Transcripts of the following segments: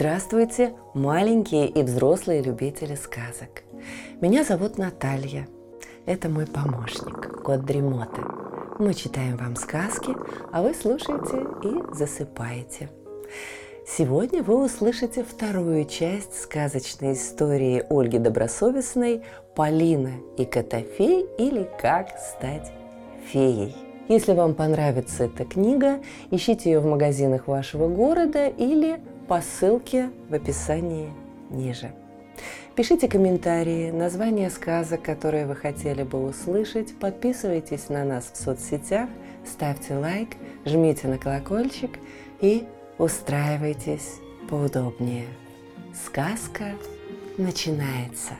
Здравствуйте, маленькие и взрослые любители сказок. Меня зовут Наталья. Это мой помощник, кот Дремоты. Мы читаем вам сказки, а вы слушаете и засыпаете. Сегодня вы услышите вторую часть сказочной истории Ольги Добросовестной «Полина и Котофей» или «Как стать феей». Если вам понравится эта книга, ищите ее в магазинах вашего города или по ссылке в описании ниже. Пишите комментарии, названия сказок, которые вы хотели бы услышать, подписывайтесь на нас в соцсетях, ставьте лайк, жмите на колокольчик и устраивайтесь поудобнее. Сказка начинается.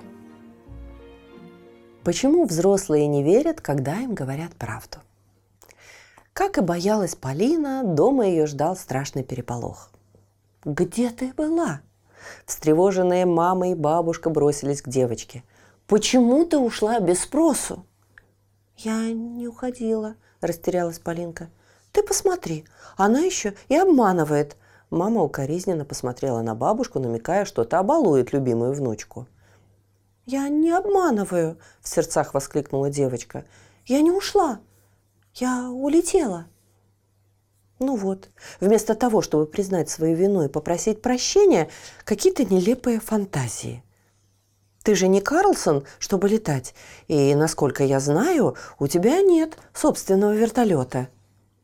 Почему взрослые не верят, когда им говорят правду? Как и боялась Полина, дома ее ждал страшный переполох. «Где ты была?» Встревоженные мама и бабушка бросились к девочке. «Почему ты ушла без спросу?» «Я не уходила», – растерялась Полинка. «Ты посмотри, она еще и обманывает». Мама укоризненно посмотрела на бабушку, намекая, что та балует любимую внучку. «Я не обманываю!» – в сердцах воскликнула девочка. «Я не ушла. Я улетела. Ну вот, вместо того, чтобы признать свою вину и попросить прощения, какие-то нелепые фантазии. Ты же не Карлсон, чтобы летать, и, насколько я знаю, у тебя нет собственного вертолета.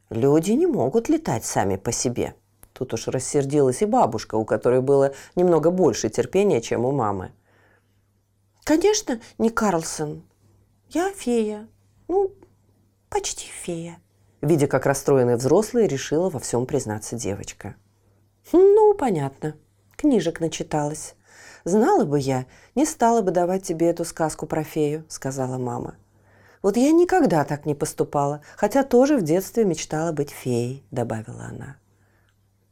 Люди не могут летать сами по себе. Тут уж рассердилась и бабушка, у которой было немного больше терпения, чем у мамы. Конечно, не Карлсон. Я фея. Ну, почти фея. Видя, как расстроенная взрослая, решила во всем признаться девочка. «Ну, понятно. Книжек начиталась. Знала бы я, не стала бы давать тебе эту сказку про фею», — сказала мама. «Вот я никогда так не поступала, хотя тоже в детстве мечтала быть феей», — добавила она.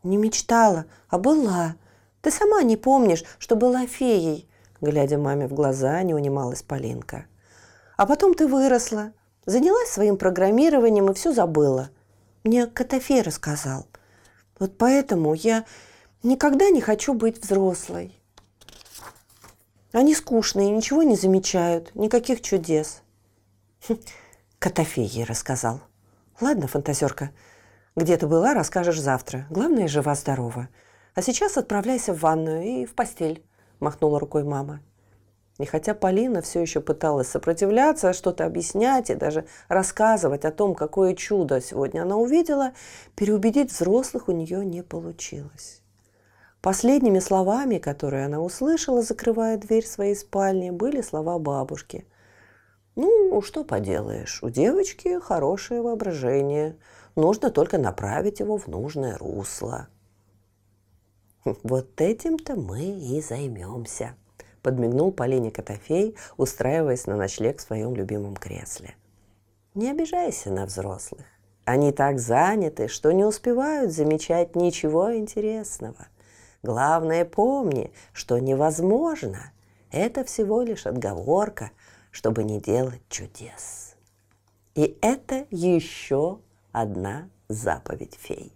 «Не мечтала, а была. Ты сама не помнишь, что была феей», — глядя маме в глаза, не унималась Полинка. «А потом ты выросла, Занялась своим программированием и все забыла. Мне Котофей рассказал. Вот поэтому я никогда не хочу быть взрослой. Они скучные, ничего не замечают, никаких чудес. Хм, Котофей ей рассказал. Ладно, фантазерка, где ты была, расскажешь завтра. Главное, жива-здорова. А сейчас отправляйся в ванную и в постель, махнула рукой мама. И хотя Полина все еще пыталась сопротивляться, что-то объяснять и даже рассказывать о том, какое чудо сегодня она увидела, переубедить взрослых у нее не получилось. Последними словами, которые она услышала, закрывая дверь своей спальни, были слова бабушки. «Ну, что поделаешь, у девочки хорошее воображение. Нужно только направить его в нужное русло». «Вот этим-то мы и займемся», подмигнул Полине Котофей, устраиваясь на ночлег в своем любимом кресле. Не обижайся на взрослых. Они так заняты, что не успевают замечать ничего интересного. Главное помни, что невозможно. Это всего лишь отговорка, чтобы не делать чудес. И это еще одна заповедь фей.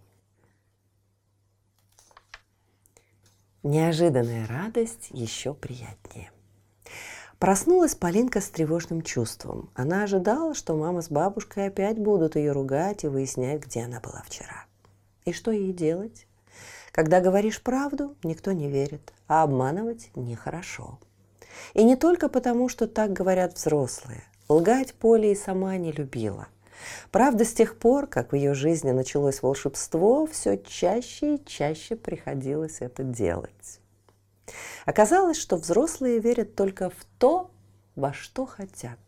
Неожиданная радость еще приятнее. Проснулась Полинка с тревожным чувством. Она ожидала, что мама с бабушкой опять будут ее ругать и выяснять, где она была вчера. И что ей делать? Когда говоришь правду, никто не верит, а обманывать нехорошо. И не только потому, что так говорят взрослые. Лгать Поля и сама не любила – Правда, с тех пор, как в ее жизни началось волшебство, все чаще и чаще приходилось это делать. Оказалось, что взрослые верят только в то, во что хотят.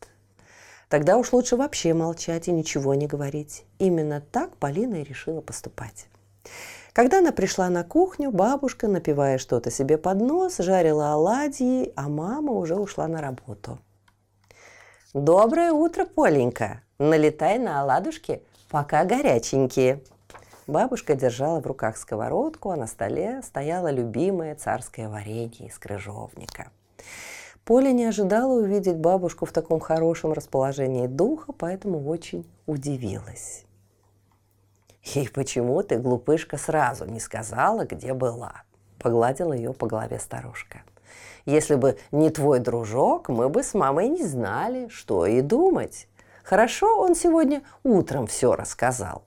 Тогда уж лучше вообще молчать и ничего не говорить. Именно так Полина и решила поступать. Когда она пришла на кухню, бабушка, напивая что-то себе под нос, жарила оладьи, а мама уже ушла на работу. «Доброе утро, Поленька!» Налетай на оладушки, пока горяченькие. Бабушка держала в руках сковородку, а на столе стояло любимое царское варенье из крыжовника. Поля не ожидала увидеть бабушку в таком хорошем расположении духа, поэтому очень удивилась. «И почему ты, глупышка, сразу не сказала, где была?» погладила ее по голове старушка. Если бы не твой дружок, мы бы с мамой не знали, что и думать. Хорошо, он сегодня утром все рассказал.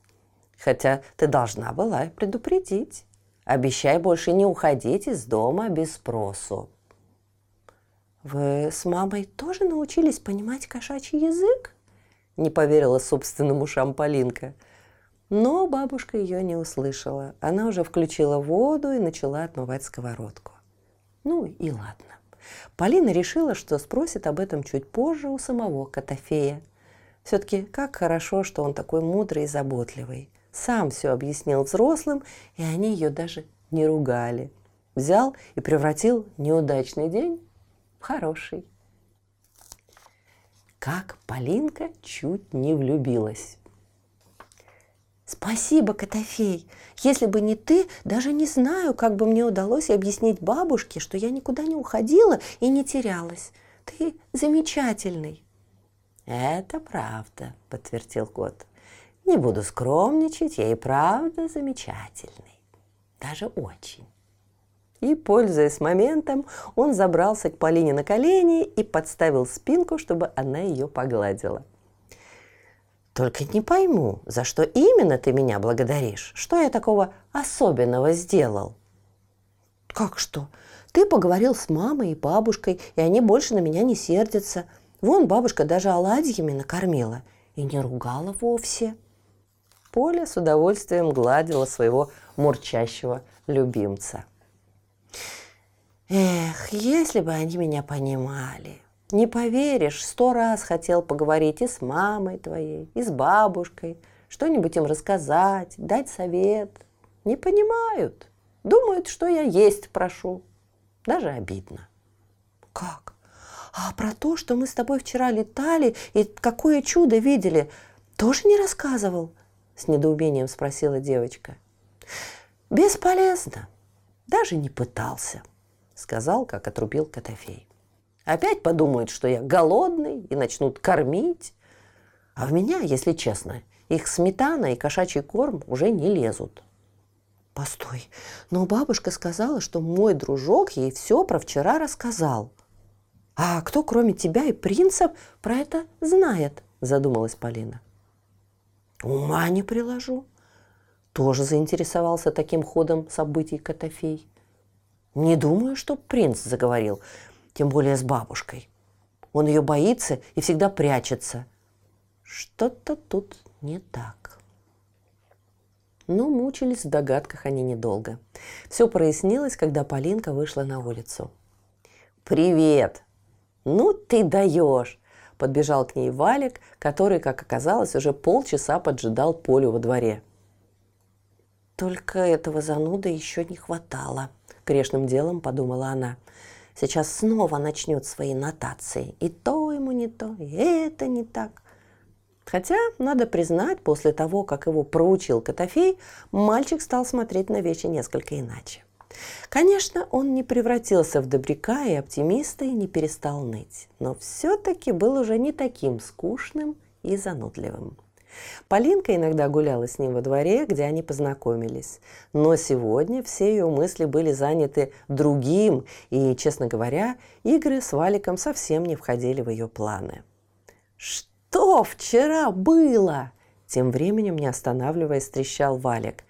Хотя ты должна была предупредить. Обещай больше не уходить из дома без спросу. Вы с мамой тоже научились понимать кошачий язык? Не поверила собственному Шамполинка. Но бабушка ее не услышала. Она уже включила воду и начала отмывать сковородку. Ну и ладно. Полина решила, что спросит об этом чуть позже у самого Котофея. Все-таки как хорошо, что он такой мудрый и заботливый. Сам все объяснил взрослым, и они ее даже не ругали. Взял и превратил неудачный день в хороший. Как Полинка чуть не влюбилась. Спасибо, Котофей. Если бы не ты, даже не знаю, как бы мне удалось объяснить бабушке, что я никуда не уходила и не терялась. Ты замечательный. Это правда, подтвердил кот. Не буду скромничать, я и правда замечательный. Даже очень. И, пользуясь моментом, он забрался к Полине на колени и подставил спинку, чтобы она ее погладила. Только не пойму, за что именно ты меня благодаришь? Что я такого особенного сделал? Как что? Ты поговорил с мамой и бабушкой, и они больше на меня не сердятся. Вон бабушка даже оладьями накормила и не ругала вовсе. Поля с удовольствием гладила своего мурчащего любимца. Эх, если бы они меня понимали. Не поверишь, сто раз хотел поговорить и с мамой твоей, и с бабушкой, что-нибудь им рассказать, дать совет. Не понимают. Думают, что я есть прошу. Даже обидно. Как? А про то, что мы с тобой вчера летали и какое чудо видели, тоже не рассказывал? С недоумением спросила девочка. Бесполезно. Даже не пытался, сказал, как отрубил Котофей. Опять подумают, что я голодный и начнут кормить. А в меня, если честно, их сметана и кошачий корм уже не лезут. Постой, но бабушка сказала, что мой дружок ей все про вчера рассказал. А кто, кроме тебя и принцев, про это знает? Задумалась Полина. Ума не приложу. Тоже заинтересовался таким ходом событий Котофей. Не думаю, что принц заговорил тем более с бабушкой. Он ее боится и всегда прячется. Что-то тут не так. Но мучились в догадках они недолго. Все прояснилось, когда Полинка вышла на улицу. «Привет! Ну ты даешь!» Подбежал к ней Валик, который, как оказалось, уже полчаса поджидал Полю во дворе. «Только этого зануда еще не хватало», – грешным делом подумала она – Сейчас снова начнет свои нотации. И то ему не то, и это не так. Хотя, надо признать, после того, как его проучил Котофей, мальчик стал смотреть на вещи несколько иначе. Конечно, он не превратился в добряка и оптимиста и не перестал ныть, но все-таки был уже не таким скучным и занудливым. Полинка иногда гуляла с ним во дворе, где они познакомились. Но сегодня все ее мысли были заняты другим, и, честно говоря, игры с Валиком совсем не входили в ее планы. «Что вчера было?» Тем временем, не останавливаясь, трещал Валик.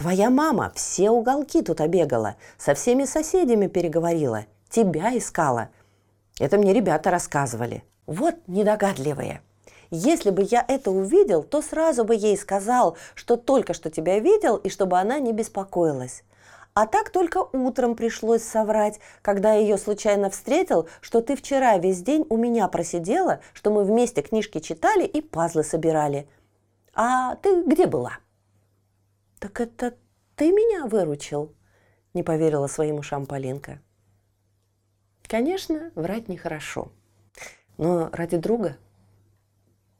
«Твоя мама все уголки тут обегала, со всеми соседями переговорила, тебя искала. Это мне ребята рассказывали. Вот недогадливые!» Если бы я это увидел, то сразу бы ей сказал, что только что тебя видел, и чтобы она не беспокоилась. А так только утром пришлось соврать, когда ее случайно встретил, что ты вчера весь день у меня просидела, что мы вместе книжки читали и пазлы собирали. А ты где была? Так это ты меня выручил? Не поверила своим ушам Полинка. Конечно, врать нехорошо. Но ради друга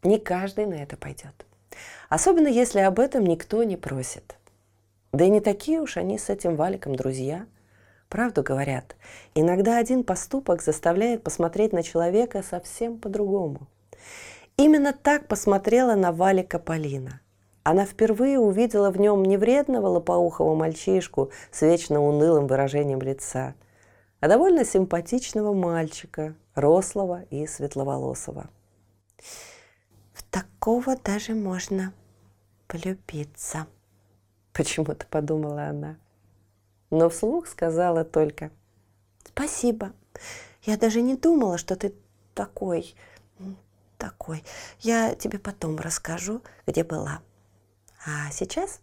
не каждый на это пойдет. Особенно если об этом никто не просит. Да и не такие уж они с этим валиком друзья. Правду говорят, иногда один поступок заставляет посмотреть на человека совсем по-другому. Именно так посмотрела на Валика Полина. Она впервые увидела в нем не вредного лопоухого мальчишку с вечно унылым выражением лица, а довольно симпатичного мальчика, рослого и светловолосого. В такого даже можно полюбиться, почему-то подумала она. Но вслух сказала только «Спасибо. Я даже не думала, что ты такой, такой. Я тебе потом расскажу, где была. А сейчас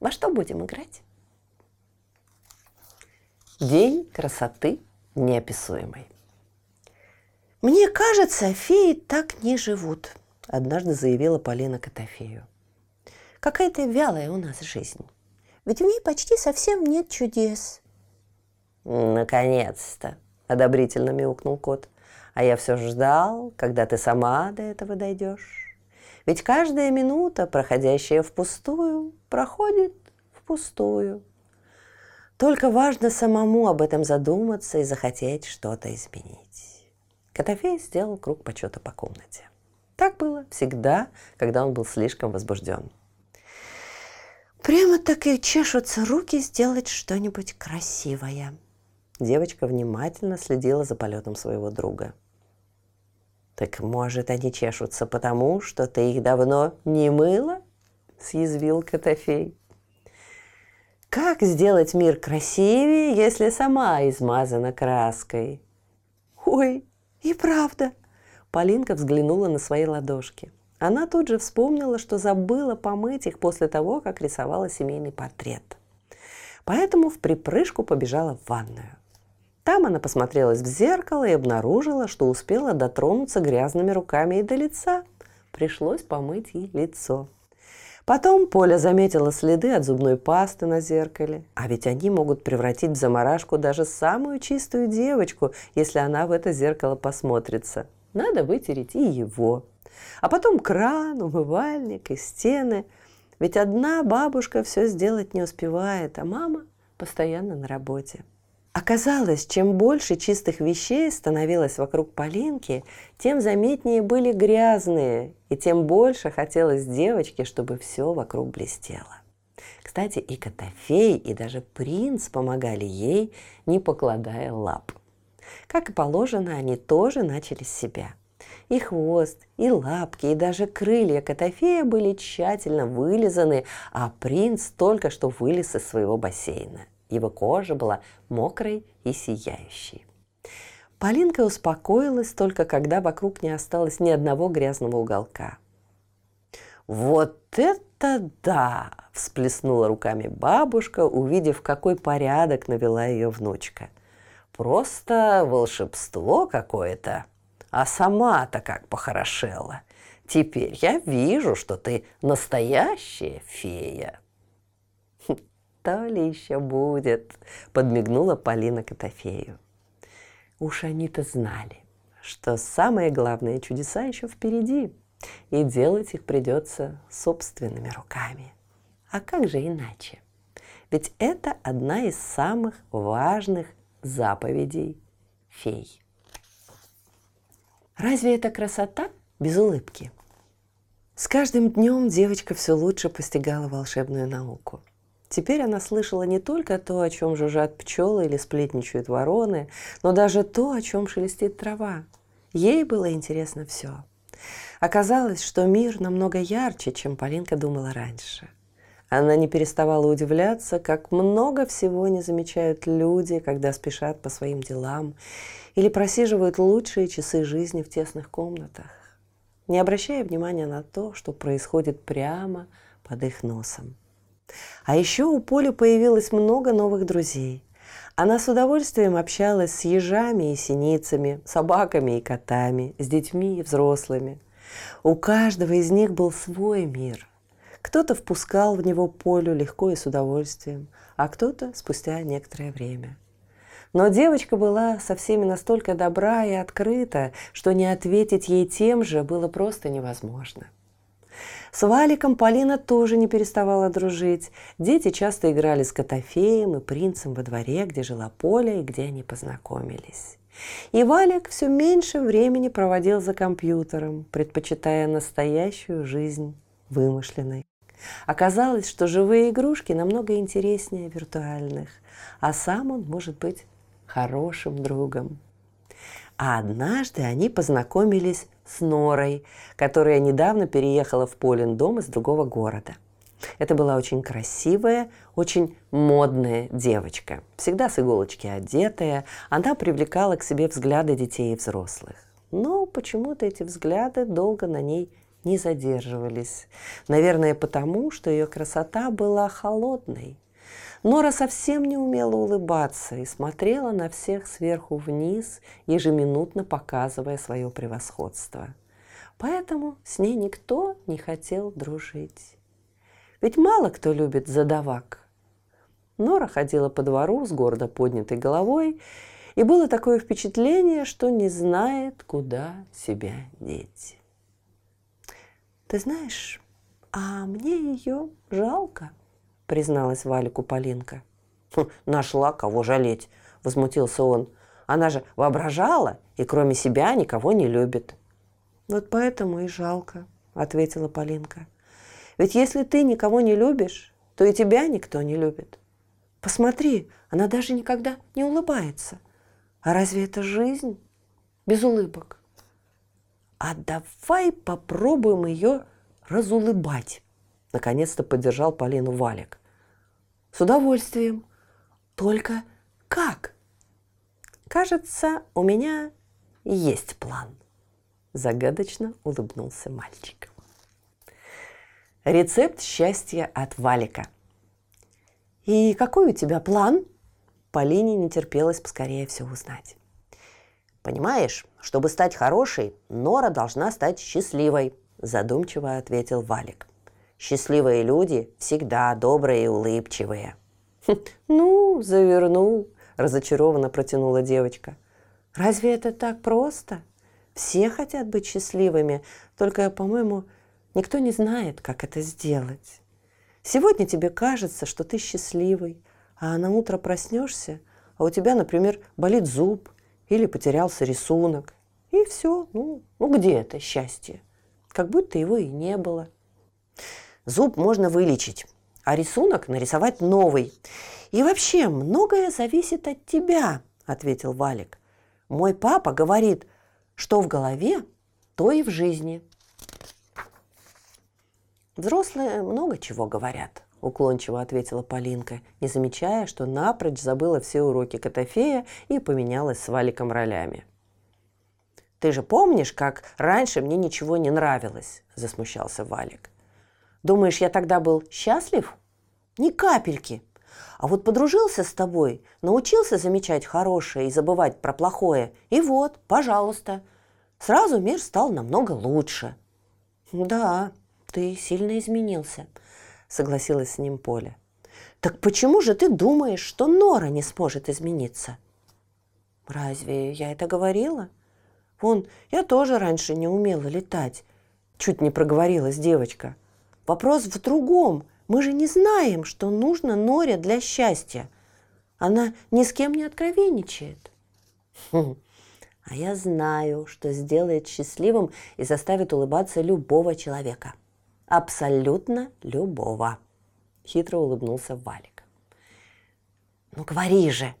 во что будем играть? День красоты неописуемой. Мне кажется, феи так не живут, однажды заявила Полина Котофею. Какая-то вялая у нас жизнь. Ведь в ней почти совсем нет чудес. Наконец-то, одобрительно мяукнул кот. А я все ждал, когда ты сама до этого дойдешь. Ведь каждая минута, проходящая впустую, проходит впустую. Только важно самому об этом задуматься и захотеть что-то изменить. Котофей сделал круг почета по комнате. Так было всегда, когда он был слишком возбужден. Прямо так и чешутся руки сделать что-нибудь красивое. Девочка внимательно следила за полетом своего друга – «Так, может, они чешутся потому, что ты их давно не мыла?» – съязвил Котофей. «Как сделать мир красивее, если сама измазана краской?» «Ой, и правда!» Полинка взглянула на свои ладошки. Она тут же вспомнила, что забыла помыть их после того, как рисовала семейный портрет. Поэтому в припрыжку побежала в ванную. Там она посмотрелась в зеркало и обнаружила, что успела дотронуться грязными руками и до лица. Пришлось помыть ей лицо. Потом Поля заметила следы от зубной пасты на зеркале. А ведь они могут превратить в заморашку даже самую чистую девочку, если она в это зеркало посмотрится. Надо вытереть и его. А потом кран, умывальник и стены. Ведь одна бабушка все сделать не успевает, а мама постоянно на работе. Оказалось, чем больше чистых вещей становилось вокруг Полинки, тем заметнее были грязные, и тем больше хотелось девочке, чтобы все вокруг блестело. Кстати, и Котофей, и даже принц помогали ей, не покладая лап. Как и положено, они тоже начали с себя. И хвост, и лапки, и даже крылья Котофея были тщательно вылизаны, а принц только что вылез из своего бассейна – его кожа была мокрой и сияющей. Полинка успокоилась только когда вокруг не осталось ни одного грязного уголка. «Вот это да!» – всплеснула руками бабушка, увидев, какой порядок навела ее внучка. «Просто волшебство какое-то! А сама-то как похорошела! Теперь я вижу, что ты настоящая фея!» То ли еще будет», – подмигнула Полина Котофею. Уж они-то знали, что самые главные чудеса еще впереди, и делать их придется собственными руками. А как же иначе? Ведь это одна из самых важных заповедей фей. Разве это красота без улыбки? С каждым днем девочка все лучше постигала волшебную науку – Теперь она слышала не только то, о чем жужжат пчелы или сплетничают вороны, но даже то, о чем шелестит трава. Ей было интересно все. Оказалось, что мир намного ярче, чем Полинка думала раньше. Она не переставала удивляться, как много всего не замечают люди, когда спешат по своим делам или просиживают лучшие часы жизни в тесных комнатах, не обращая внимания на то, что происходит прямо под их носом. А еще у Поли появилось много новых друзей. Она с удовольствием общалась с ежами и синицами, собаками и котами, с детьми и взрослыми. У каждого из них был свой мир. Кто-то впускал в него Полю легко и с удовольствием, а кто-то спустя некоторое время. Но девочка была со всеми настолько добра и открыта, что не ответить ей тем же было просто невозможно. С Валиком Полина тоже не переставала дружить. Дети часто играли с Котофеем и принцем во дворе, где жила Поля и где они познакомились. И Валик все меньше времени проводил за компьютером, предпочитая настоящую жизнь вымышленной. Оказалось, что живые игрушки намного интереснее виртуальных, а сам он может быть хорошим другом. А однажды они познакомились с Норой, которая недавно переехала в Полин дом из другого города. Это была очень красивая, очень модная девочка. Всегда с иголочки одетая, она привлекала к себе взгляды детей и взрослых. Но почему-то эти взгляды долго на ней не задерживались. Наверное, потому, что ее красота была холодной. Нора совсем не умела улыбаться и смотрела на всех сверху вниз, ежеминутно показывая свое превосходство. Поэтому с ней никто не хотел дружить. Ведь мало кто любит задавак. Нора ходила по двору с гордо поднятой головой, и было такое впечатление, что не знает, куда себя деть. «Ты знаешь, а мне ее жалко», – призналась Валику Полинка. «Хм, «Нашла кого жалеть», – возмутился он. «Она же воображала и кроме себя никого не любит». «Вот поэтому и жалко», – ответила Полинка. Ведь если ты никого не любишь, то и тебя никто не любит. Посмотри, она даже никогда не улыбается. А разве это жизнь без улыбок? А давай попробуем ее разулыбать. Наконец-то поддержал Полину Валик. С удовольствием. Только как? Кажется, у меня есть план. Загадочно улыбнулся мальчик. Рецепт счастья от Валика. «И какой у тебя план?» Полине не терпелось поскорее все узнать. «Понимаешь, чтобы стать хорошей, Нора должна стать счастливой», задумчиво ответил Валик. «Счастливые люди всегда добрые и улыбчивые». «Хм, «Ну, завернул», – разочарованно протянула девочка. «Разве это так просто? Все хотят быть счастливыми, только, по-моему, Никто не знает, как это сделать. Сегодня тебе кажется, что ты счастливый, а на утро проснешься, а у тебя, например, болит зуб или потерялся рисунок. И все. Ну, ну где это счастье? Как будто его и не было. Зуб можно вылечить, а рисунок нарисовать новый. И вообще многое зависит от тебя, ответил Валик. Мой папа говорит, что в голове, то и в жизни. Взрослые много чего говорят, уклончиво ответила Полинка, не замечая, что напрочь забыла все уроки Котофея и поменялась с Валиком ролями. «Ты же помнишь, как раньше мне ничего не нравилось?» – засмущался Валик. «Думаешь, я тогда был счастлив? Ни капельки. А вот подружился с тобой, научился замечать хорошее и забывать про плохое, и вот, пожалуйста, сразу мир стал намного лучше». «Да, ты сильно изменился», — согласилась с ним Поля. «Так почему же ты думаешь, что Нора не сможет измениться?» «Разве я это говорила? Вон, я тоже раньше не умела летать», — чуть не проговорилась девочка. «Вопрос в другом. Мы же не знаем, что нужно Норе для счастья. Она ни с кем не откровенничает». Хм. А я знаю, что сделает счастливым и заставит улыбаться любого человека – Абсолютно любого. Хитро улыбнулся Валик. Ну говори же!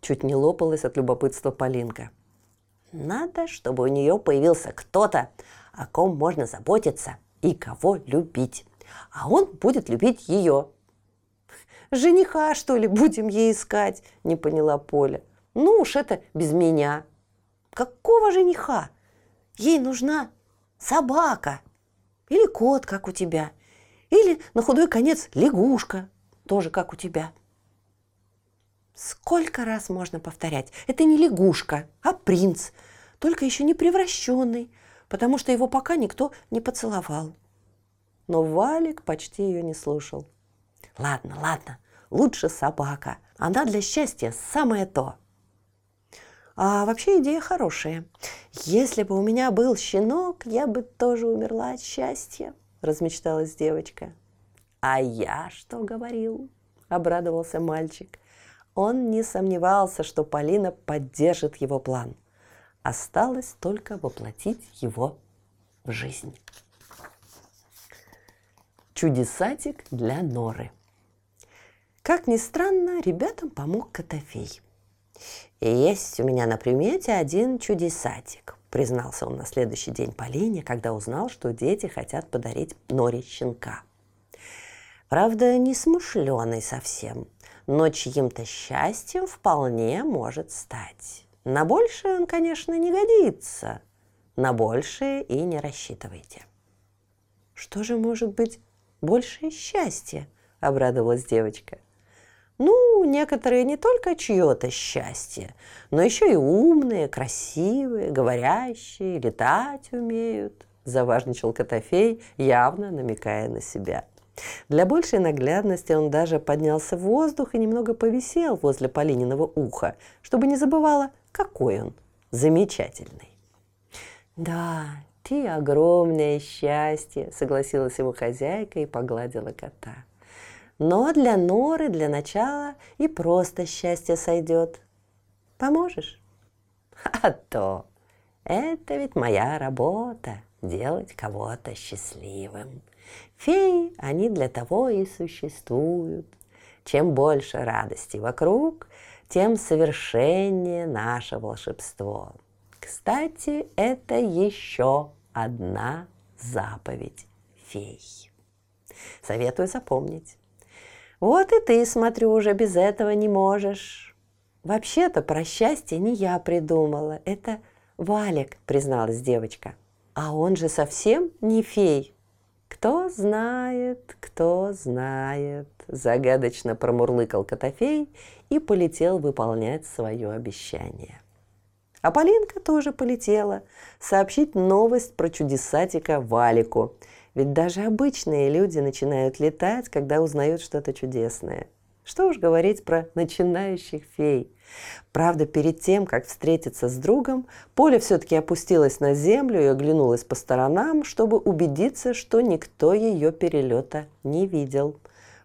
Чуть не лопалась от любопытства Полинка. Надо, чтобы у нее появился кто-то, о ком можно заботиться и кого любить. А он будет любить ее. Жениха, что ли, будем ей искать? Не поняла Поля. Ну уж это без меня. Какого жениха? Ей нужна собака. Или кот, как у тебя. Или, на худой конец, лягушка, тоже как у тебя. Сколько раз можно повторять? Это не лягушка, а принц, только еще не превращенный, потому что его пока никто не поцеловал. Но Валик почти ее не слушал. Ладно, ладно, лучше собака. Она для счастья самое то. А вообще идея хорошая. Если бы у меня был щенок, я бы тоже умерла от счастья, размечталась девочка. А я что говорил? Обрадовался мальчик. Он не сомневался, что Полина поддержит его план. Осталось только воплотить его в жизнь. Чудесатик для Норы. Как ни странно, ребятам помог Котофей. Есть у меня на примете один чудесатик, признался он на следующий день Полине, когда узнал, что дети хотят подарить Норе щенка. Правда, не смышленый совсем, но чьим-то счастьем вполне может стать. На большее он, конечно, не годится. На большее и не рассчитывайте. Что же может быть большее счастье? Обрадовалась девочка. Ну, некоторые не только чье-то счастье, но еще и умные, красивые, говорящие, летать умеют, заважничал Котофей, явно намекая на себя. Для большей наглядности он даже поднялся в воздух и немного повисел возле Полининого уха, чтобы не забывала, какой он замечательный. «Да, ты огромное счастье», — согласилась его хозяйка и погладила кота. «Но для Норы для начала и просто счастье сойдет. Поможешь?» «А то! Это ведь моя работа — делать кого-то счастливым. Феи, они для того и существуют. Чем больше радости вокруг, тем совершеннее наше волшебство. Кстати, это еще одна заповедь фей. Советую запомнить. Вот и ты, смотрю, уже без этого не можешь. Вообще-то про счастье не я придумала, это Валик, призналась девочка. А он же совсем не фей. Кто знает, кто знает, загадочно промурлыкал Котофей и полетел выполнять свое обещание. А Полинка тоже полетела сообщить новость про чудесатика Валику. Ведь даже обычные люди начинают летать, когда узнают что-то чудесное. Что уж говорить про начинающих фей. Правда, перед тем, как встретиться с другом, Поля все-таки опустилась на землю и оглянулась по сторонам, чтобы убедиться, что никто ее перелета не видел.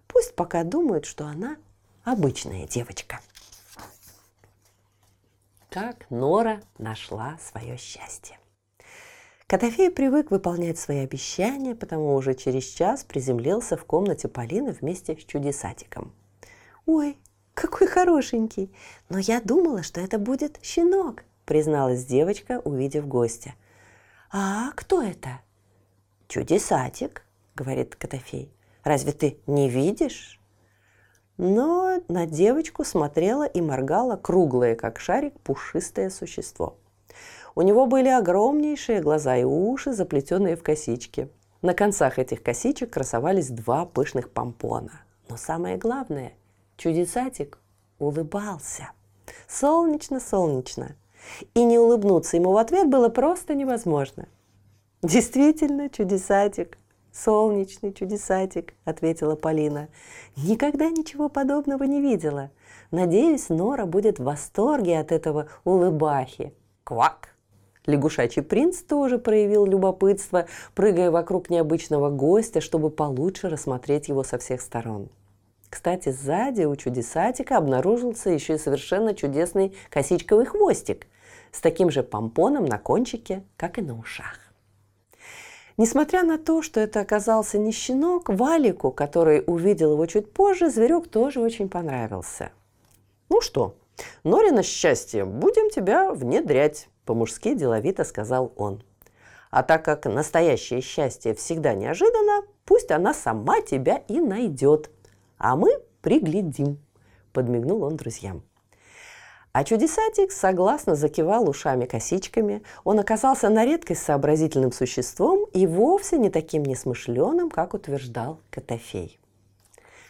Пусть пока думают, что она обычная девочка как Нора нашла свое счастье. Котофей привык выполнять свои обещания, потому уже через час приземлился в комнате Полины вместе с чудесатиком. «Ой, какой хорошенький! Но я думала, что это будет щенок», призналась девочка, увидев гостя. «А кто это?» «Чудесатик», — говорит Котофей. «Разве ты не видишь?» Но на девочку смотрело и моргало круглое, как шарик, пушистое существо. У него были огромнейшие глаза и уши, заплетенные в косички. На концах этих косичек красовались два пышных помпона. Но самое главное, чудесатик улыбался. Солнечно-солнечно. И не улыбнуться ему в ответ было просто невозможно. Действительно, чудесатик «Солнечный чудесатик», — ответила Полина. «Никогда ничего подобного не видела. Надеюсь, Нора будет в восторге от этого улыбахи». «Квак!» Лягушачий принц тоже проявил любопытство, прыгая вокруг необычного гостя, чтобы получше рассмотреть его со всех сторон. Кстати, сзади у чудесатика обнаружился еще и совершенно чудесный косичковый хвостик с таким же помпоном на кончике, как и на ушах. Несмотря на то, что это оказался не щенок, Валику, который увидел его чуть позже, зверек тоже очень понравился. «Ну что, Норина счастье, будем тебя внедрять», – по-мужски деловито сказал он. «А так как настоящее счастье всегда неожиданно, пусть она сама тебя и найдет, а мы приглядим», – подмигнул он друзьям. А чудесатик согласно закивал ушами-косичками. Он оказался на редкость сообразительным существом и вовсе не таким несмышленым, как утверждал Котофей.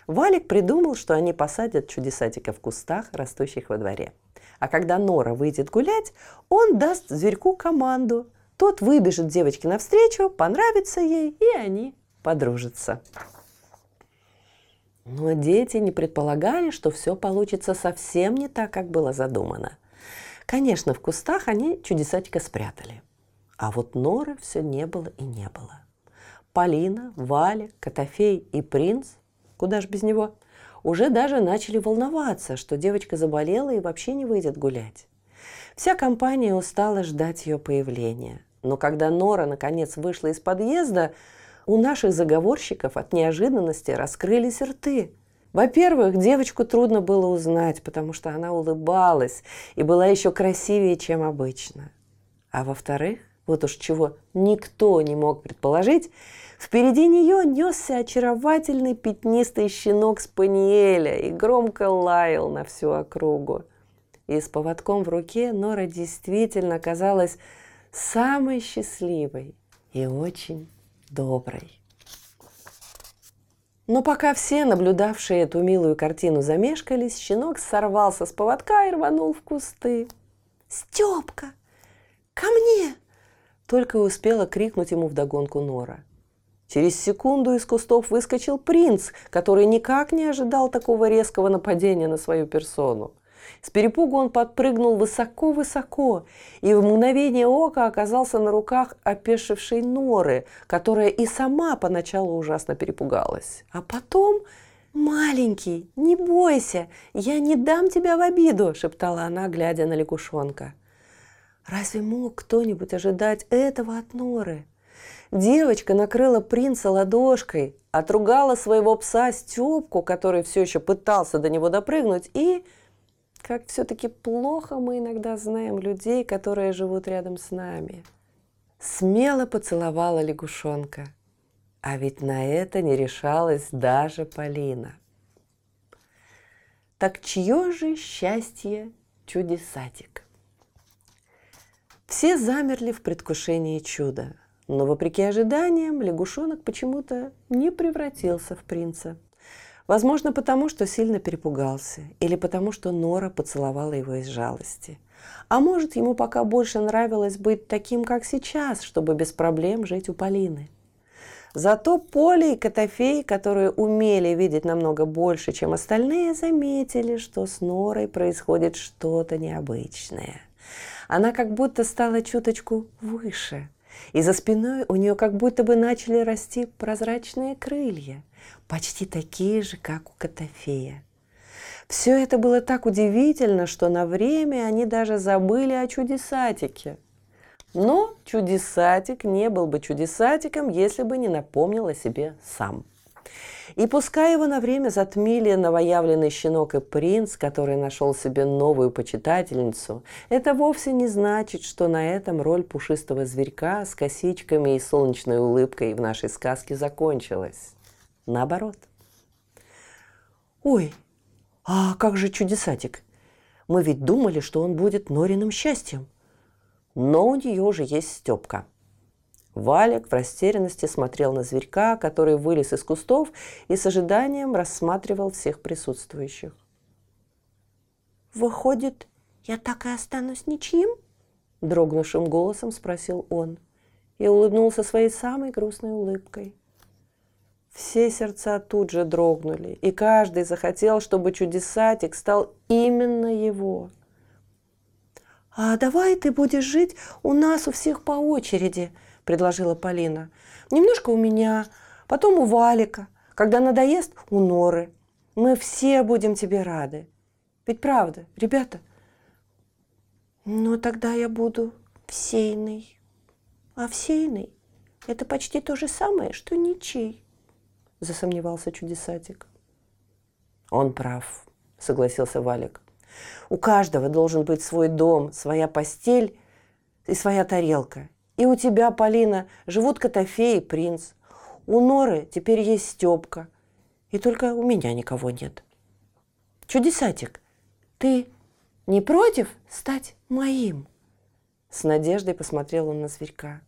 Валик придумал, что они посадят чудесатика в кустах, растущих во дворе. А когда Нора выйдет гулять, он даст зверьку команду. Тот выбежит девочке навстречу, понравится ей, и они подружатся. Но дети не предполагали, что все получится совсем не так, как было задумано. Конечно, в кустах они чудесатика спрятали. А вот норы все не было и не было. Полина, Валя, Котофей и принц, куда ж без него, уже даже начали волноваться, что девочка заболела и вообще не выйдет гулять. Вся компания устала ждать ее появления. Но когда Нора наконец вышла из подъезда, У наших заговорщиков от неожиданности раскрылись рты. Во-первых, девочку трудно было узнать, потому что она улыбалась и была еще красивее, чем обычно. А во-вторых, вот уж чего никто не мог предположить, впереди нее несся очаровательный пятнистый щенок Спаниеля и громко лаял на всю округу. И с поводком в руке Нора действительно казалась самой счастливой и очень доброй. Но пока все, наблюдавшие эту милую картину, замешкались, щенок сорвался с поводка и рванул в кусты. «Степка, ко мне!» Только успела крикнуть ему вдогонку Нора. Через секунду из кустов выскочил принц, который никак не ожидал такого резкого нападения на свою персону. С перепугу он подпрыгнул высоко-высоко и в мгновение ока оказался на руках опешившей Норы, которая и сама поначалу ужасно перепугалась. А потом «Маленький, не бойся, я не дам тебя в обиду», – шептала она, глядя на лягушонка. Разве мог кто-нибудь ожидать этого от Норы? Девочка накрыла принца ладошкой, отругала своего пса Степку, который все еще пытался до него допрыгнуть, и как все-таки плохо мы иногда знаем людей, которые живут рядом с нами. Смело поцеловала лягушонка. А ведь на это не решалась даже Полина. Так чье же счастье чудесатик? Все замерли в предвкушении чуда, но вопреки ожиданиям лягушонок почему-то не превратился в принца – Возможно, потому что сильно перепугался, или потому что Нора поцеловала его из жалости. А может, ему пока больше нравилось быть таким, как сейчас, чтобы без проблем жить у Полины. Зато Поле и Котофей, которые умели видеть намного больше, чем остальные, заметили, что с Норой происходит что-то необычное. Она как будто стала чуточку выше, и за спиной у нее как будто бы начали расти прозрачные крылья – почти такие же, как у Котофея. Все это было так удивительно, что на время они даже забыли о чудесатике. Но чудесатик не был бы чудесатиком, если бы не напомнил о себе сам. И пускай его на время затмили новоявленный щенок и принц, который нашел себе новую почитательницу, это вовсе не значит, что на этом роль пушистого зверька с косичками и солнечной улыбкой в нашей сказке закончилась наоборот. «Ой, а как же чудесатик? Мы ведь думали, что он будет Нориным счастьем. Но у нее уже есть Степка». Валик в растерянности смотрел на зверька, который вылез из кустов и с ожиданием рассматривал всех присутствующих. «Выходит, я так и останусь ничьим?» – дрогнувшим голосом спросил он и улыбнулся своей самой грустной улыбкой. Все сердца тут же дрогнули, и каждый захотел, чтобы чудесатик стал именно его. «А давай ты будешь жить у нас у всех по очереди», – предложила Полина. «Немножко у меня, потом у Валика, когда надоест – у Норы. Мы все будем тебе рады. Ведь правда, ребята?» «Ну, тогда я буду всейной. А всейной – это почти то же самое, что ничей засомневался чудесатик. Он прав, согласился Валик. У каждого должен быть свой дом, своя постель и своя тарелка. И у тебя, Полина, живут Котофей и принц. У Норы теперь есть Степка. И только у меня никого нет. Чудесатик, ты не против стать моим? С надеждой посмотрел он на зверька.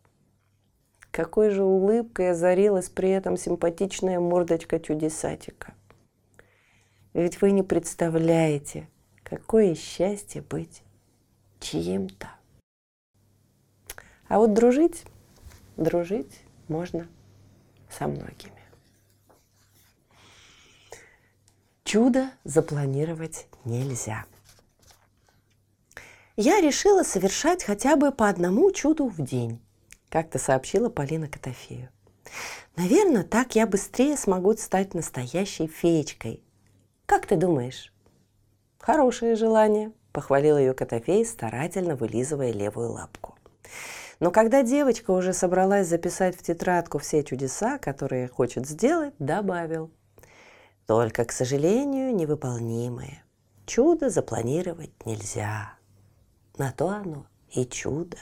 Какой же улыбкой озарилась при этом симпатичная мордочка чудесатика. Ведь вы не представляете, какое счастье быть чьим-то. А вот дружить, дружить можно со многими. Чудо запланировать нельзя. Я решила совершать хотя бы по одному чуду в день как-то сообщила Полина Котофею. Наверное, так я быстрее смогу стать настоящей феечкой. Как ты думаешь? Хорошее желание, похвалил ее Котофей, старательно вылизывая левую лапку. Но когда девочка уже собралась записать в тетрадку все чудеса, которые хочет сделать, добавил. Только, к сожалению, невыполнимые. Чудо запланировать нельзя. На то оно и чудо.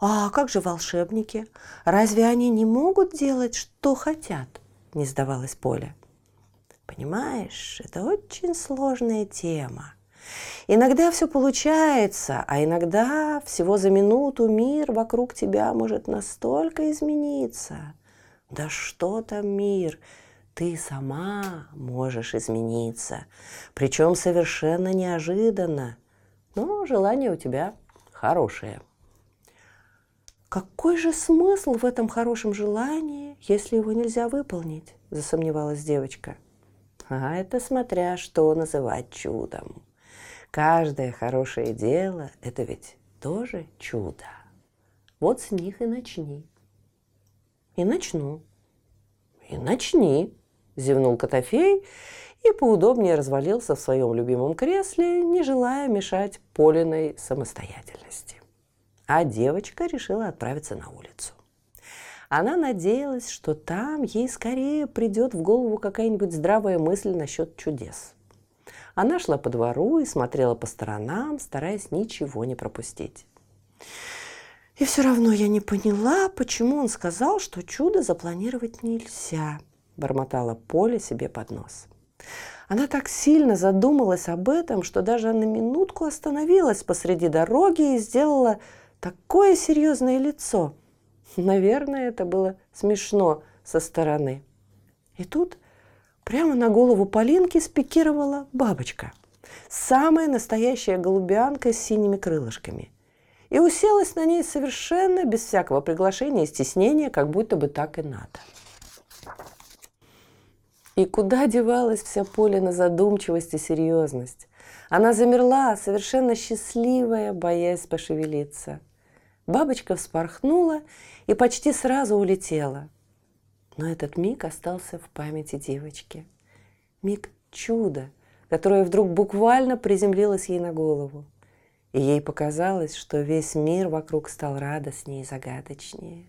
«А как же волшебники? Разве они не могут делать, что хотят?» – не сдавалась Поля. «Понимаешь, это очень сложная тема. Иногда все получается, а иногда всего за минуту мир вокруг тебя может настолько измениться. Да что там мир? Ты сама можешь измениться, причем совершенно неожиданно. Но желание у тебя хорошее. «Какой же смысл в этом хорошем желании, если его нельзя выполнить?» – засомневалась девочка. «А это смотря что называть чудом. Каждое хорошее дело – это ведь тоже чудо. Вот с них и начни». «И начну». «И начни», – зевнул Котофей и поудобнее развалился в своем любимом кресле, не желая мешать Полиной самостоятельности а девочка решила отправиться на улицу. Она надеялась, что там ей скорее придет в голову какая-нибудь здравая мысль насчет чудес. Она шла по двору и смотрела по сторонам, стараясь ничего не пропустить. И все равно я не поняла, почему он сказал, что чудо запланировать нельзя, бормотала Поля себе под нос. Она так сильно задумалась об этом, что даже на минутку остановилась посреди дороги и сделала такое серьезное лицо. Наверное, это было смешно со стороны. И тут прямо на голову Полинки спикировала бабочка. Самая настоящая голубянка с синими крылышками. И уселась на ней совершенно без всякого приглашения и стеснения, как будто бы так и надо. И куда девалась вся Полина задумчивость и серьезность? Она замерла, совершенно счастливая, боясь пошевелиться – Бабочка вспорхнула и почти сразу улетела. Но этот миг остался в памяти девочки. Миг чуда, которое вдруг буквально приземлилось ей на голову. И ей показалось, что весь мир вокруг стал радостнее и загадочнее.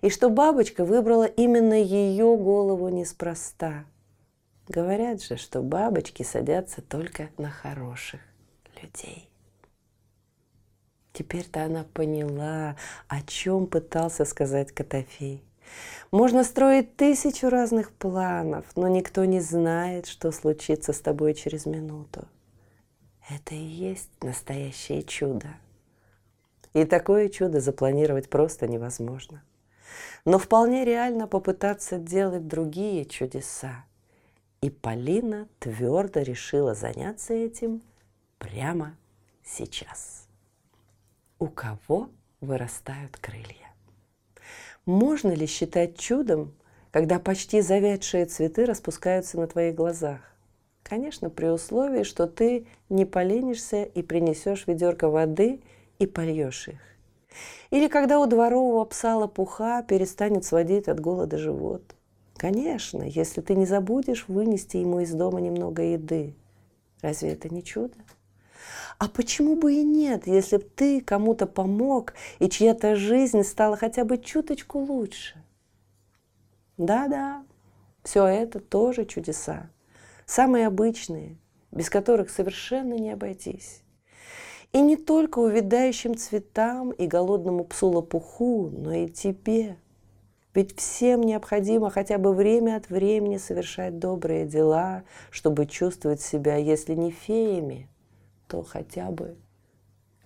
И что бабочка выбрала именно ее голову неспроста. Говорят же, что бабочки садятся только на хороших людей. Теперь-то она поняла, о чем пытался сказать Котофей. Можно строить тысячу разных планов, но никто не знает, что случится с тобой через минуту. Это и есть настоящее чудо. И такое чудо запланировать просто невозможно. Но вполне реально попытаться делать другие чудеса. И Полина твердо решила заняться этим прямо сейчас у кого вырастают крылья. Можно ли считать чудом, когда почти завядшие цветы распускаются на твоих глазах? Конечно, при условии, что ты не поленишься и принесешь ведерко воды и польешь их. Или когда у дворового пса лопуха перестанет сводить от голода живот. Конечно, если ты не забудешь вынести ему из дома немного еды. Разве это не чудо? А почему бы и нет, если бы ты кому-то помог, и чья-то жизнь стала хотя бы чуточку лучше? Да-да, все это тоже чудеса. Самые обычные, без которых совершенно не обойтись. И не только увядающим цветам и голодному псу лопуху, но и тебе. Ведь всем необходимо хотя бы время от времени совершать добрые дела, чтобы чувствовать себя, если не феями, то хотя бы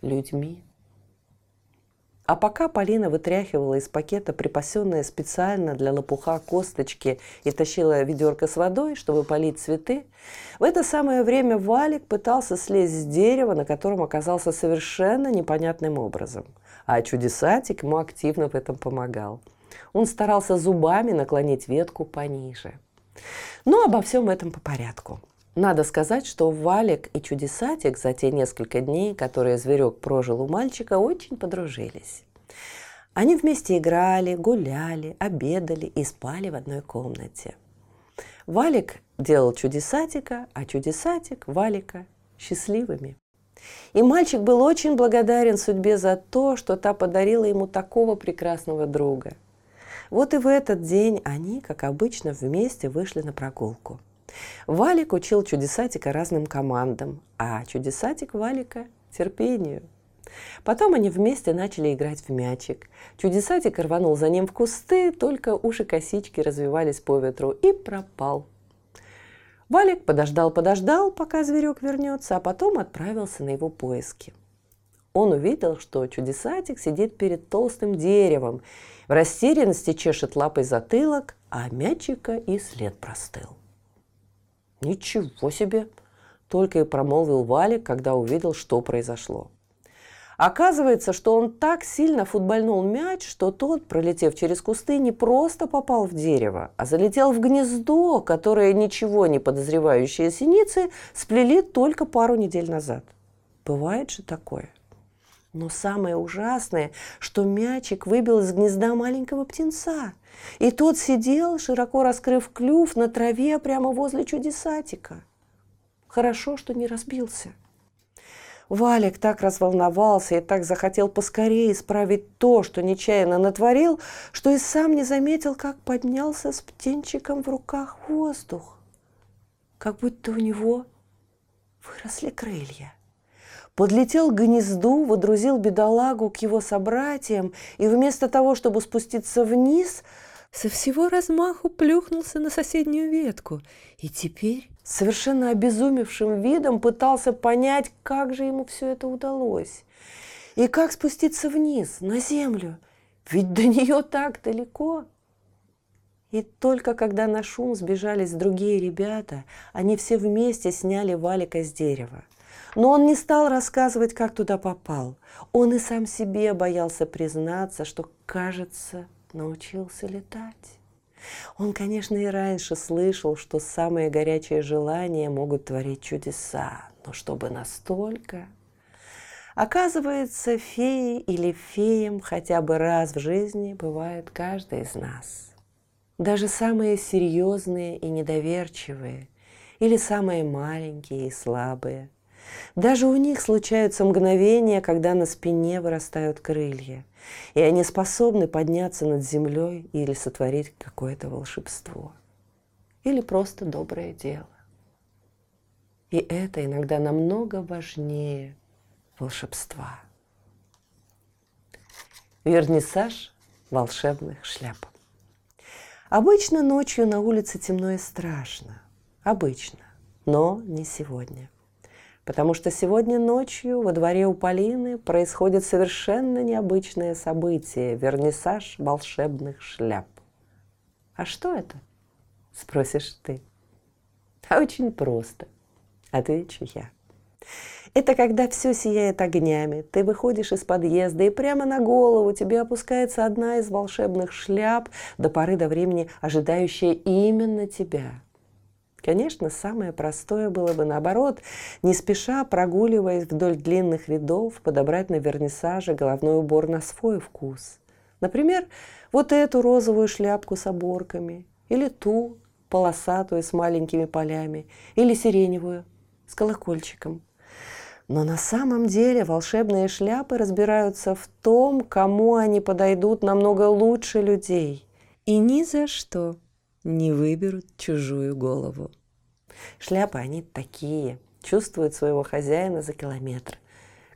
людьми. А пока Полина вытряхивала из пакета припасенные специально для лопуха косточки и тащила ведерко с водой, чтобы полить цветы, в это самое время Валик пытался слезть с дерева, на котором оказался совершенно непонятным образом. А чудесатик ему активно в этом помогал. Он старался зубами наклонить ветку пониже. Но обо всем этом по порядку. Надо сказать, что Валик и Чудесатик за те несколько дней, которые зверек прожил у мальчика, очень подружились. Они вместе играли, гуляли, обедали и спали в одной комнате. Валик делал чудесатика, а чудесатик Валика счастливыми. И мальчик был очень благодарен судьбе за то, что та подарила ему такого прекрасного друга. Вот и в этот день они, как обычно, вместе вышли на прогулку. Валик учил чудесатика разным командам, а чудесатик Валика – терпению. Потом они вместе начали играть в мячик. Чудесатик рванул за ним в кусты, только уши-косички развивались по ветру и пропал. Валик подождал-подождал, пока зверек вернется, а потом отправился на его поиски. Он увидел, что чудесатик сидит перед толстым деревом, в растерянности чешет лапой затылок, а мячика и след простыл. «Ничего себе!» – только и промолвил Валик, когда увидел, что произошло. Оказывается, что он так сильно футбольнул мяч, что тот, пролетев через кусты, не просто попал в дерево, а залетел в гнездо, которое ничего не подозревающие синицы сплели только пару недель назад. Бывает же такое. Но самое ужасное, что мячик выбил из гнезда маленького птенца. И тот сидел, широко раскрыв клюв на траве прямо возле чудесатика. Хорошо, что не разбился. Валик так разволновался и так захотел поскорее исправить то, что нечаянно натворил, что и сам не заметил, как поднялся с птенчиком в руках воздух. Как будто у него выросли крылья. Подлетел к гнезду, водрузил бедолагу к его собратьям и вместо того, чтобы спуститься вниз, со всего размаху плюхнулся на соседнюю ветку и теперь совершенно обезумевшим видом пытался понять, как же ему все это удалось. И как спуститься вниз, на землю, ведь до нее так далеко. И только когда на шум сбежались другие ребята, они все вместе сняли Валика с дерева. Но он не стал рассказывать, как туда попал. Он и сам себе боялся признаться, что, кажется, научился летать. Он, конечно, и раньше слышал, что самые горячие желания могут творить чудеса, но чтобы настолько... Оказывается, феи или феям хотя бы раз в жизни бывает каждый из нас. Даже самые серьезные и недоверчивые, или самые маленькие и слабые. Даже у них случаются мгновения, когда на спине вырастают крылья – и они способны подняться над землей или сотворить какое-то волшебство. Или просто доброе дело. И это иногда намного важнее волшебства. Вернисаж волшебных шляп. Обычно ночью на улице темно и страшно. Обычно. Но не сегодня – потому что сегодня ночью во дворе у Полины происходит совершенно необычное событие – вернисаж волшебных шляп. А что это? Спросишь ты. А очень просто. Отвечу я. Это когда все сияет огнями, ты выходишь из подъезда, и прямо на голову тебе опускается одна из волшебных шляп, до поры до времени ожидающая именно тебя – Конечно, самое простое было бы наоборот, не спеша, прогуливаясь вдоль длинных рядов, подобрать на вернисаже головной убор на свой вкус. Например, вот эту розовую шляпку с оборками, или ту, полосатую с маленькими полями, или сиреневую с колокольчиком. Но на самом деле волшебные шляпы разбираются в том, кому они подойдут намного лучше людей. И ни за что не выберут чужую голову. Шляпы они такие, чувствуют своего хозяина за километр.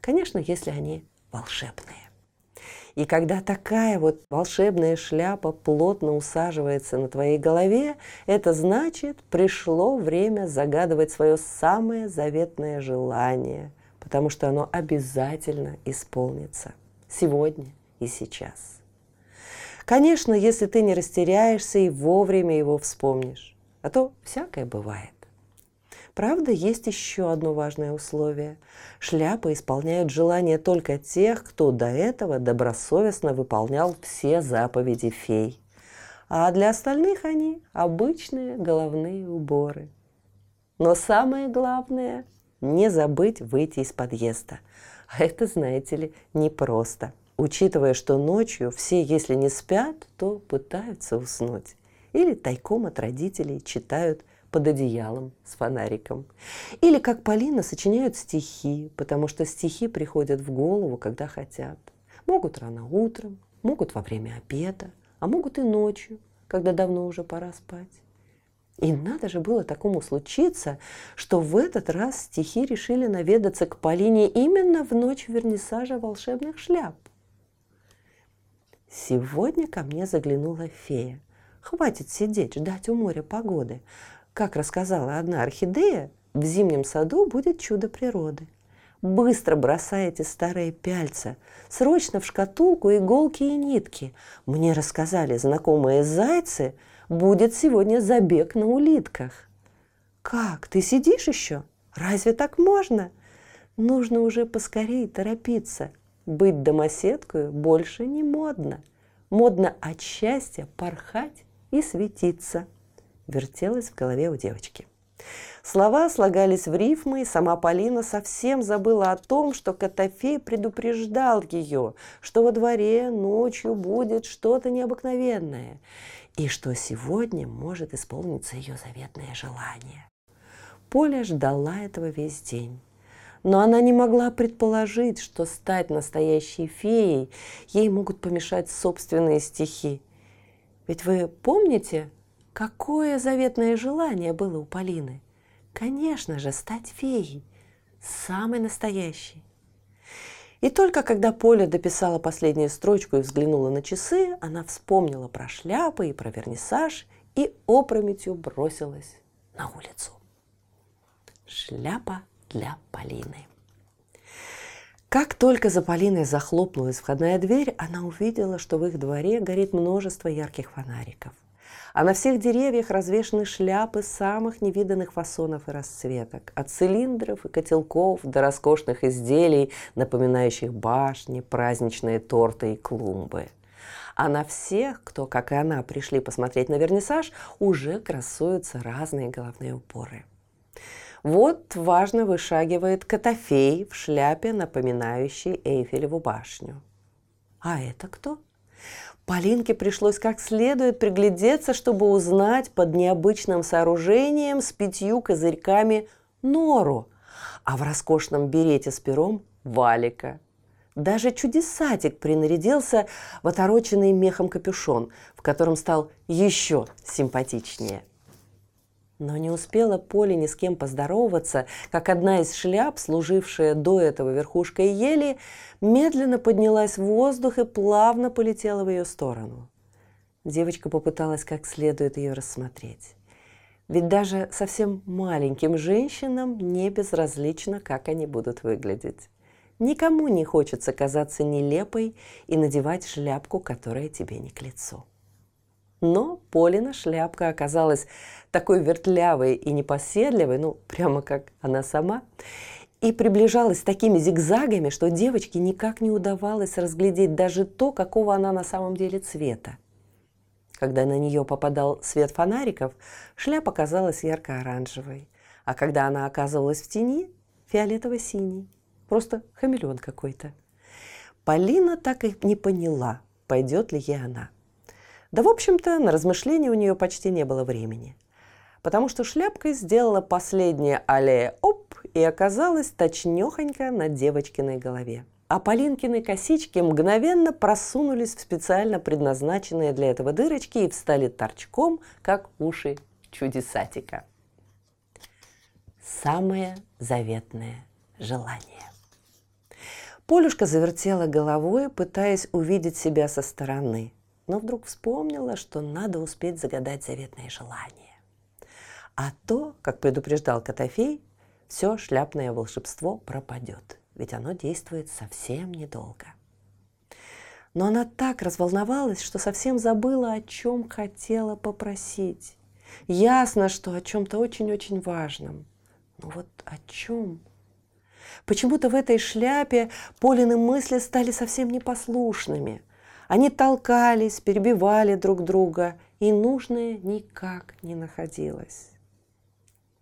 Конечно, если они волшебные. И когда такая вот волшебная шляпа плотно усаживается на твоей голове, это значит, пришло время загадывать свое самое заветное желание, потому что оно обязательно исполнится сегодня и сейчас. Конечно, если ты не растеряешься и вовремя его вспомнишь. А то всякое бывает. Правда, есть еще одно важное условие. Шляпы исполняют желания только тех, кто до этого добросовестно выполнял все заповеди фей. А для остальных они обычные головные уборы. Но самое главное – не забыть выйти из подъезда. А это, знаете ли, непросто – учитывая, что ночью все, если не спят, то пытаются уснуть или тайком от родителей читают под одеялом с фонариком. Или как Полина сочиняют стихи, потому что стихи приходят в голову, когда хотят. Могут рано утром, могут во время обеда, а могут и ночью, когда давно уже пора спать. И надо же было такому случиться, что в этот раз стихи решили наведаться к Полине именно в ночь вернисажа волшебных шляп. Сегодня ко мне заглянула фея. Хватит сидеть, ждать у моря погоды. Как рассказала одна орхидея, в зимнем саду будет чудо природы. Быстро бросаете старые пяльца, срочно в шкатулку иголки и нитки. Мне рассказали знакомые зайцы – будет сегодня забег на улитках. Как, ты сидишь еще? Разве так можно? Нужно уже поскорее торопиться. Быть домоседкой больше не модно. Модно от счастья порхать и светиться. Вертелось в голове у девочки. Слова слагались в рифмы, и сама Полина совсем забыла о том, что Котофей предупреждал ее, что во дворе ночью будет что-то необыкновенное и что сегодня может исполниться ее заветное желание. Поля ждала этого весь день. Но она не могла предположить, что стать настоящей феей ей могут помешать собственные стихи. Ведь вы помните, какое заветное желание было у Полины? Конечно же, стать феей, самой настоящей. И только когда Поля дописала последнюю строчку и взглянула на часы, она вспомнила про шляпы и про вернисаж и опрометью бросилась на улицу. Шляпа для Полины. Как только за Полиной захлопнулась входная дверь, она увидела, что в их дворе горит множество ярких фонариков а на всех деревьях развешаны шляпы самых невиданных фасонов и расцветок, от цилиндров и котелков до роскошных изделий, напоминающих башни, праздничные торты и клумбы. А на всех, кто, как и она, пришли посмотреть на вернисаж, уже красуются разные головные уборы. Вот важно вышагивает Котофей в шляпе, напоминающей Эйфелеву башню. А это кто? Полинке пришлось как следует приглядеться, чтобы узнать под необычным сооружением с пятью козырьками нору, а в роскошном берете с пером – валика. Даже чудесатик принарядился в отороченный мехом капюшон, в котором стал еще симпатичнее – но не успела Поле ни с кем поздороваться, как одна из шляп, служившая до этого верхушкой ели, медленно поднялась в воздух и плавно полетела в ее сторону. Девочка попыталась как следует ее рассмотреть. Ведь даже совсем маленьким женщинам не безразлично, как они будут выглядеть. Никому не хочется казаться нелепой и надевать шляпку, которая тебе не к лицу. Но Полина шляпка оказалась такой вертлявой и непоседливой, ну, прямо как она сама, и приближалась такими зигзагами, что девочке никак не удавалось разглядеть даже то, какого она на самом деле цвета. Когда на нее попадал свет фонариков, шляпа казалась ярко-оранжевой, а когда она оказывалась в тени – фиолетово-синий. Просто хамелеон какой-то. Полина так и не поняла, пойдет ли ей она. Да, в общем-то, на размышления у нее почти не было времени. Потому что шляпка сделала последнее аллея оп и оказалась точнёхонько на девочкиной голове. А Полинкины косички мгновенно просунулись в специально предназначенные для этого дырочки и встали торчком, как уши чудесатика. Самое заветное желание. Полюшка завертела головой, пытаясь увидеть себя со стороны – но вдруг вспомнила, что надо успеть загадать заветное желание. А то, как предупреждал Котофей, все шляпное волшебство пропадет, ведь оно действует совсем недолго. Но она так разволновалась, что совсем забыла, о чем хотела попросить. Ясно, что о чем-то очень-очень важном. Но вот о чем? Почему-то в этой шляпе Полины мысли стали совсем непослушными – они толкались, перебивали друг друга, и нужное никак не находилось.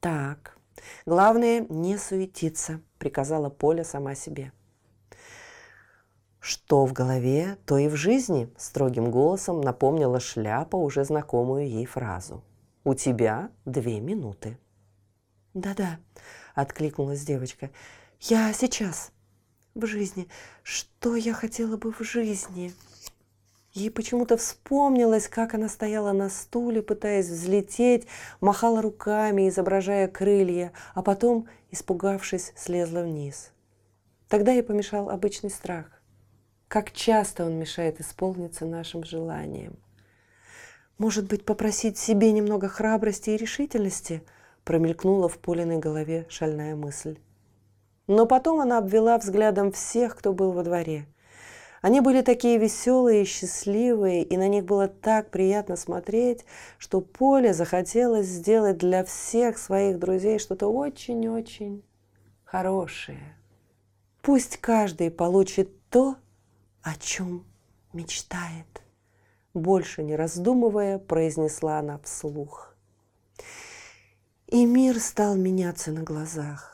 «Так, главное не суетиться», – приказала Поля сама себе. Что в голове, то и в жизни, строгим голосом напомнила шляпа уже знакомую ей фразу. У тебя две минуты. «Да-да», — откликнулась девочка. «Я сейчас. В жизни. Что я хотела бы в жизни?» Ей почему-то вспомнилось, как она стояла на стуле, пытаясь взлететь, махала руками, изображая крылья, а потом, испугавшись, слезла вниз. Тогда ей помешал обычный страх. Как часто он мешает исполниться нашим желаниям. Может быть, попросить себе немного храбрости и решительности? Промелькнула в Полиной голове шальная мысль. Но потом она обвела взглядом всех, кто был во дворе – они были такие веселые и счастливые, и на них было так приятно смотреть, что Поле захотелось сделать для всех своих друзей что-то очень-очень хорошее. Пусть каждый получит то, о чем мечтает. Больше не раздумывая, произнесла она вслух. И мир стал меняться на глазах.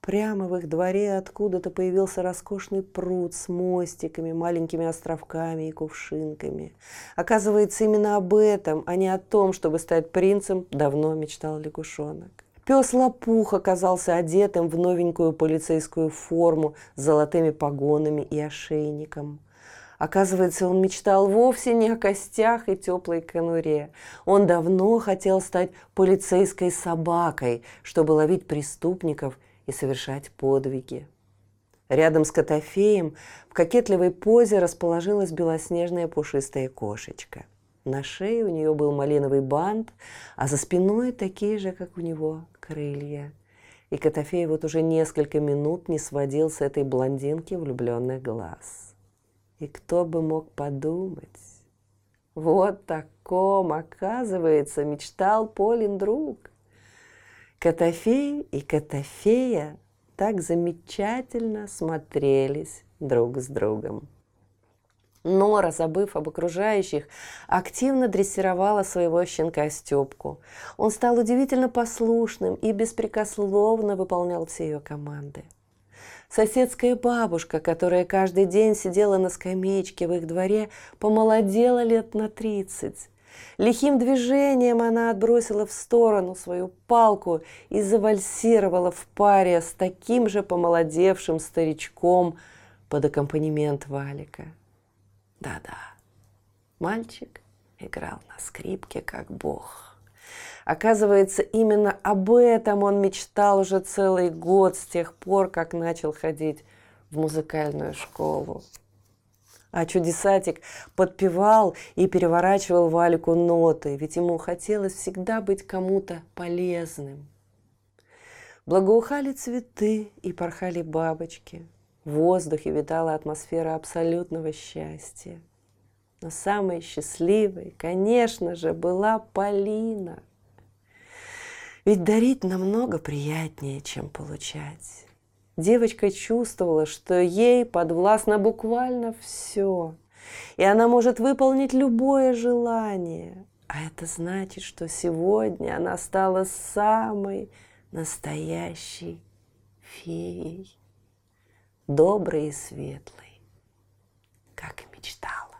Прямо в их дворе откуда-то появился роскошный пруд с мостиками, маленькими островками и кувшинками. Оказывается, именно об этом, а не о том, чтобы стать принцем, давно мечтал лягушонок. Пес Лопух оказался одетым в новенькую полицейскую форму с золотыми погонами и ошейником. Оказывается, он мечтал вовсе не о костях и теплой конуре. Он давно хотел стать полицейской собакой, чтобы ловить преступников – и совершать подвиги. Рядом с Котофеем в кокетливой позе расположилась белоснежная пушистая кошечка. На шее у нее был малиновый бант, а за спиной такие же, как у него, крылья. И Котофей вот уже несколько минут не сводил с этой блондинки влюбленных глаз. И кто бы мог подумать, вот таком, оказывается, мечтал Полин друг. Котофей и Котофея так замечательно смотрелись друг с другом. Нора, забыв об окружающих, активно дрессировала своего щенка Степку. Он стал удивительно послушным и беспрекословно выполнял все ее команды. Соседская бабушка, которая каждый день сидела на скамеечке в их дворе, помолодела лет на тридцать. Лихим движением она отбросила в сторону свою палку и завальсировала в паре с таким же помолодевшим старичком под аккомпанемент валика. Да-да, мальчик играл на скрипке как бог. Оказывается, именно об этом он мечтал уже целый год с тех пор, как начал ходить в музыкальную школу. А чудесатик подпевал и переворачивал Валику ноты, ведь ему хотелось всегда быть кому-то полезным. Благоухали цветы и порхали бабочки. В воздухе витала атмосфера абсолютного счастья. Но самой счастливой, конечно же, была Полина. Ведь дарить намного приятнее, чем получать. Девочка чувствовала, что ей подвластно буквально все, и она может выполнить любое желание. А это значит, что сегодня она стала самой настоящей феей, доброй и светлой, как и мечтала.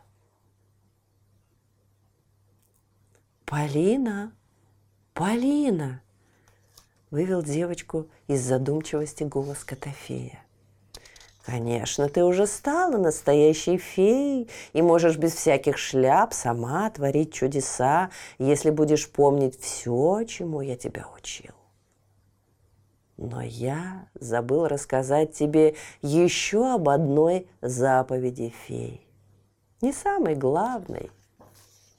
Полина, Полина, вывел девочку из задумчивости голос Котофея. Конечно, ты уже стала настоящей феей и можешь без всяких шляп сама творить чудеса, если будешь помнить все, чему я тебя учил. Но я забыл рассказать тебе еще об одной заповеди фей. Не самой главной,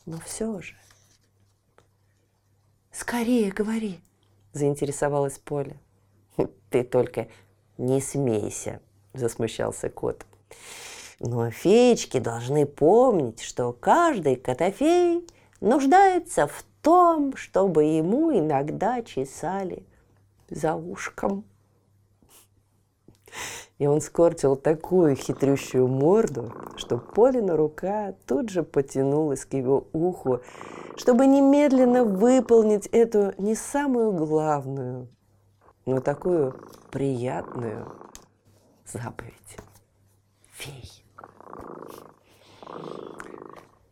но все же. Скорее говори, заинтересовалась Поля. Ты только не смейся, засмущался кот. Но феечки должны помнить, что каждый котофей нуждается в том, чтобы ему иногда чесали за ушком. И он скорчил такую хитрющую морду, что Полина рука тут же потянулась к его уху, чтобы немедленно выполнить эту не самую главную, но такую приятную заповедь. Фей.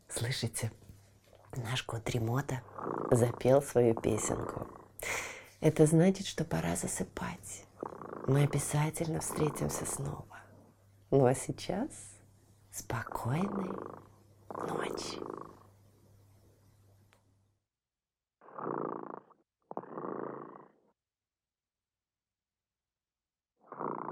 Слышите, наш кот Ремота запел свою песенку. Это значит, что пора засыпать. Мы обязательно встретимся снова. Ну а сейчас спокойной ночи. Кот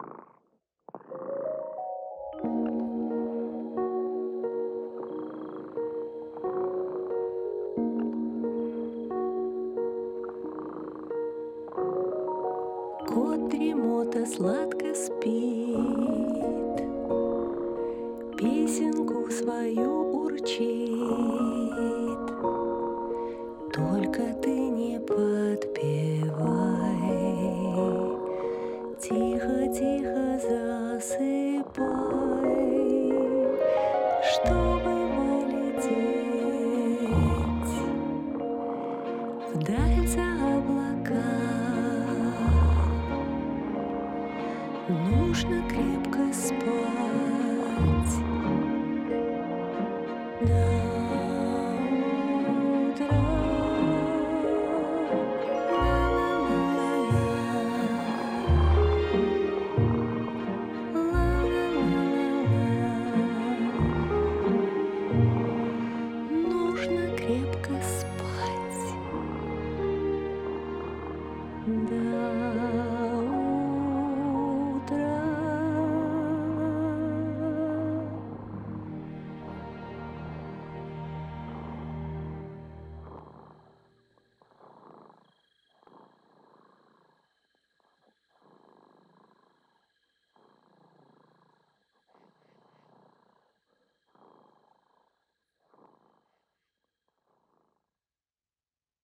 дремота сладко спит, Песенку свою урчит. Только ты не подпевай, Тихо-тихо засыпай, Чтобы